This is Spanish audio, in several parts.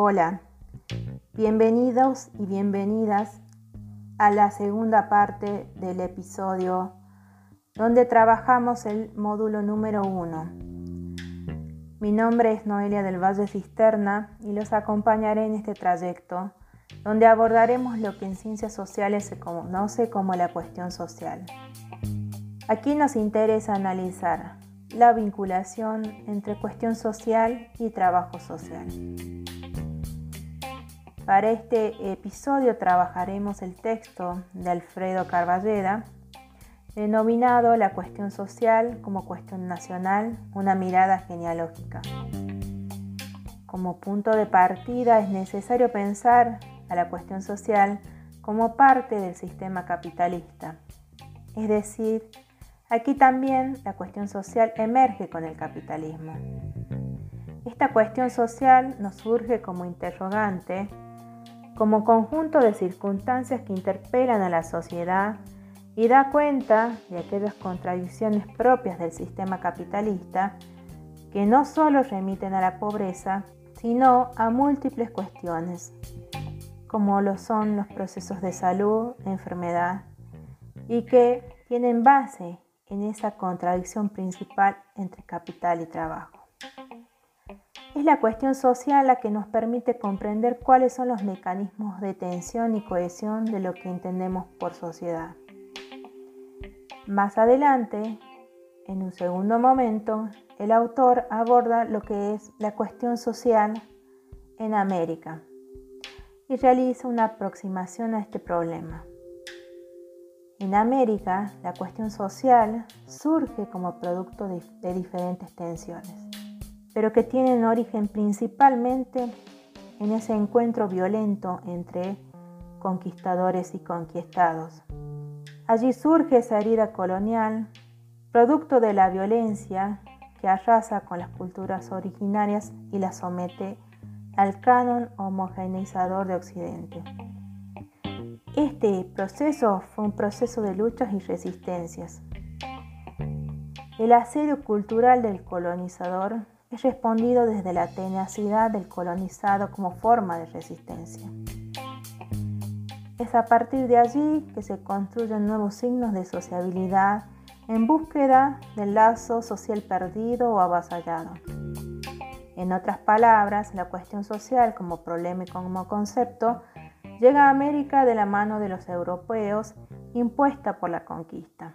Hola, bienvenidos y bienvenidas a la segunda parte del episodio donde trabajamos el módulo número uno. Mi nombre es Noelia del Valle Cisterna y los acompañaré en este trayecto donde abordaremos lo que en ciencias sociales se conoce como la cuestión social. Aquí nos interesa analizar la vinculación entre cuestión social y trabajo social. Para este episodio trabajaremos el texto de Alfredo Carballeda, denominado La cuestión social como cuestión nacional, una mirada genealógica. Como punto de partida es necesario pensar a la cuestión social como parte del sistema capitalista, es decir, Aquí también la cuestión social emerge con el capitalismo. Esta cuestión social nos surge como interrogante, como conjunto de circunstancias que interpelan a la sociedad y da cuenta de aquellas contradicciones propias del sistema capitalista que no solo remiten a la pobreza, sino a múltiples cuestiones, como lo son los procesos de salud, enfermedad, y que tienen base en esa contradicción principal entre capital y trabajo. Es la cuestión social la que nos permite comprender cuáles son los mecanismos de tensión y cohesión de lo que entendemos por sociedad. Más adelante, en un segundo momento, el autor aborda lo que es la cuestión social en América y realiza una aproximación a este problema. En América, la cuestión social surge como producto de, diferentes tensiones, pero que tienen origen principalmente en ese encuentro violento entre conquistadores y conquistados. Allí surge esa herida colonial, producto de la violencia que arrasa con las culturas originarias y las somete al canon homogeneizador de Occidente. Este proceso fue un proceso de luchas y resistencias. El asedio cultural del colonizador es respondido desde la tenacidad del colonizado como forma de resistencia. Es a partir de allí que se construyen nuevos signos de sociabilidad en búsqueda del lazo social perdido o avasallado. En otras palabras, la cuestión social como problema y como concepto llega a América de la mano de los europeos impuesta por la conquista.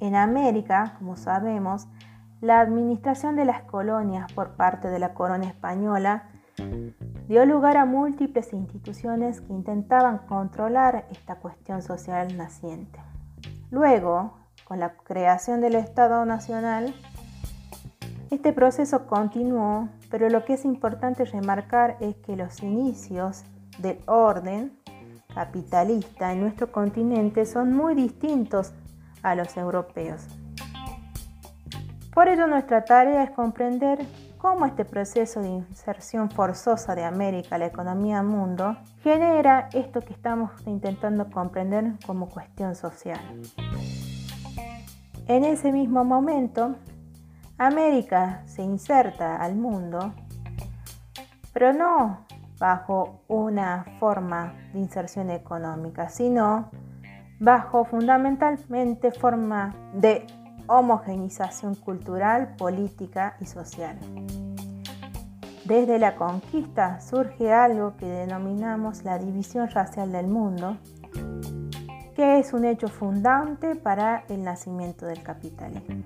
En América, como sabemos, la administración de las colonias por parte de la corona española dio lugar a múltiples instituciones que intentaban controlar esta cuestión social naciente. Luego, con la creación del Estado Nacional, este proceso continuó, pero lo que es importante remarcar es que los inicios del orden capitalista en nuestro continente son muy distintos a los europeos. Por ello nuestra tarea es comprender cómo este proceso de inserción forzosa de América a la economía mundo genera esto que estamos intentando comprender como cuestión social. En ese mismo momento, América se inserta al mundo, pero no bajo una forma de inserción económica, sino bajo fundamentalmente forma de homogenización cultural, política y social. Desde la conquista surge algo que denominamos la división racial del mundo, que es un hecho fundante para el nacimiento del capitalismo.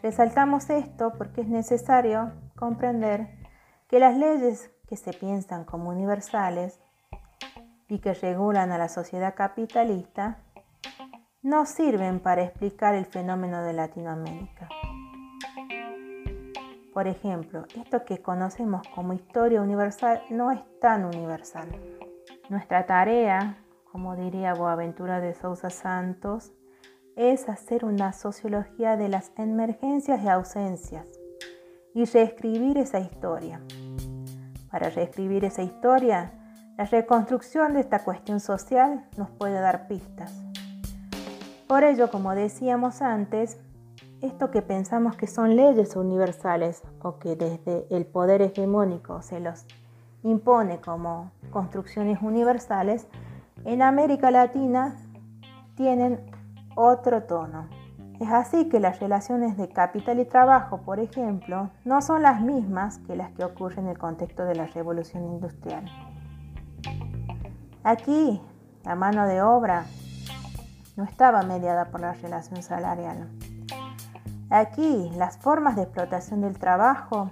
Resaltamos esto porque es necesario comprender que las leyes que se piensan como universales y que regulan a la sociedad capitalista no sirven para explicar el fenómeno de Latinoamérica. Por ejemplo, esto que conocemos como historia universal no es tan universal. Nuestra tarea, como diría Boaventura de Sousa Santos, es hacer una sociología de las emergencias y ausencias y reescribir esa historia. Para reescribir esa historia, la reconstrucción de esta cuestión social nos puede dar pistas. Por ello, como decíamos antes, esto que pensamos que son leyes universales o que desde el poder hegemónico se los impone como construcciones universales, en América Latina tienen otro tono. Es así que las relaciones de capital y trabajo, por ejemplo, no son las mismas que las que ocurren en el contexto de la revolución industrial. Aquí, la mano de obra no estaba mediada por la relación salarial. Aquí, las formas de explotación del trabajo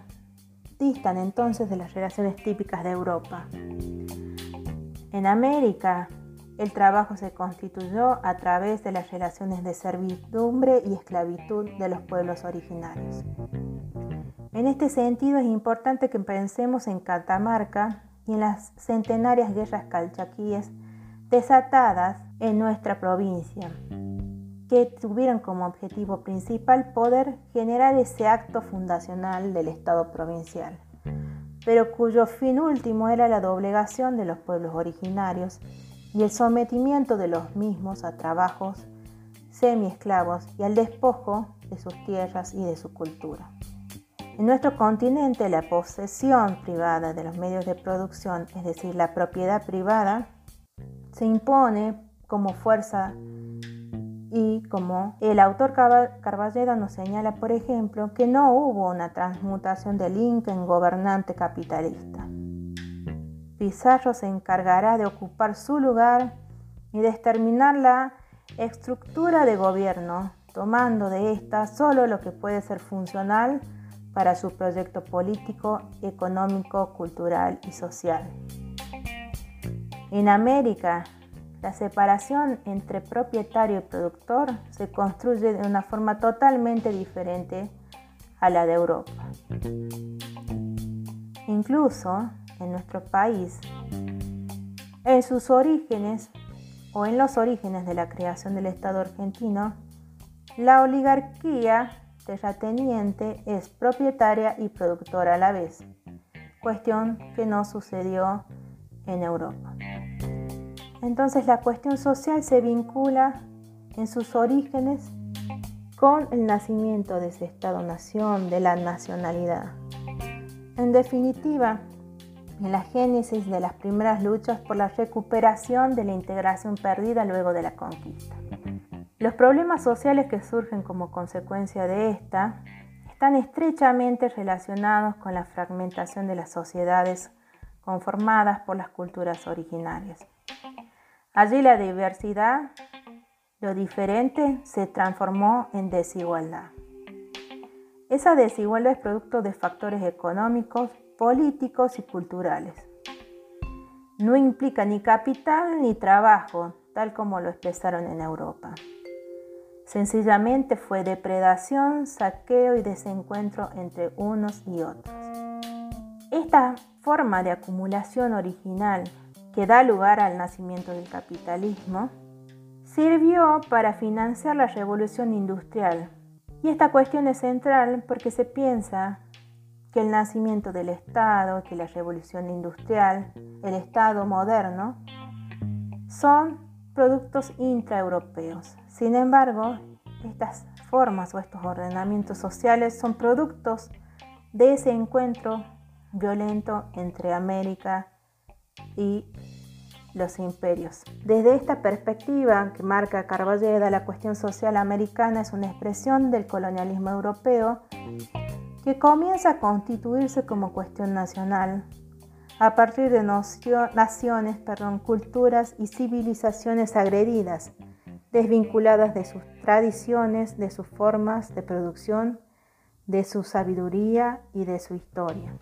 distan entonces de las relaciones típicas de Europa. En América, el trabajo se constituyó a través de las relaciones de servidumbre y esclavitud de los pueblos originarios. En este sentido es importante que pensemos en Catamarca y en las centenarias guerras calchaquíes desatadas en nuestra provincia, que tuvieron como objetivo principal poder generar ese acto fundacional del Estado provincial, pero cuyo fin último era la doblegación de los pueblos originarios y el sometimiento de los mismos a trabajos semi-esclavos y al despojo de sus tierras y de su cultura. En nuestro continente la posesión privada de los medios de producción, es decir, la propiedad privada, se impone como fuerza y como el autor Carballeda nos señala, por ejemplo, que no hubo una transmutación del Inca en gobernante capitalista. Pizarro se encargará de ocupar su lugar y determinar la estructura de gobierno, tomando de esta solo lo que puede ser funcional para su proyecto político, económico, cultural y social. En América, la separación entre propietario y productor se construye de una forma totalmente diferente a la de Europa. Incluso en nuestro país, en sus orígenes o en los orígenes de la creación del Estado argentino, la oligarquía terrateniente es propietaria y productora a la vez, cuestión que no sucedió en Europa. Entonces la cuestión social se vincula en sus orígenes con el nacimiento de ese Estado-nación, de la nacionalidad. En definitiva, en la génesis de las primeras luchas por la recuperación de la integración perdida luego de la conquista. Los problemas sociales que surgen como consecuencia de esta están estrechamente relacionados con la fragmentación de las sociedades conformadas por las culturas originarias. Allí la diversidad, lo diferente, se transformó en desigualdad. Esa desigualdad es producto de factores económicos, políticos y culturales. No implica ni capital ni trabajo, tal como lo expresaron en Europa. Sencillamente fue depredación, saqueo y desencuentro entre unos y otros. Esta forma de acumulación original que da lugar al nacimiento del capitalismo, sirvió para financiar la revolución industrial. Y esta cuestión es central porque se piensa que el nacimiento del Estado, que la revolución industrial, el Estado moderno, son productos intraeuropeos. Sin embargo, estas formas o estos ordenamientos sociales son productos de ese encuentro violento entre América y los imperios. Desde esta perspectiva que marca Carballeda, la cuestión social americana es una expresión del colonialismo europeo que comienza a constituirse como cuestión nacional a partir de naciones, perdón, culturas y civilizaciones agredidas, desvinculadas de sus tradiciones, de sus formas de producción, de su sabiduría y de su historia.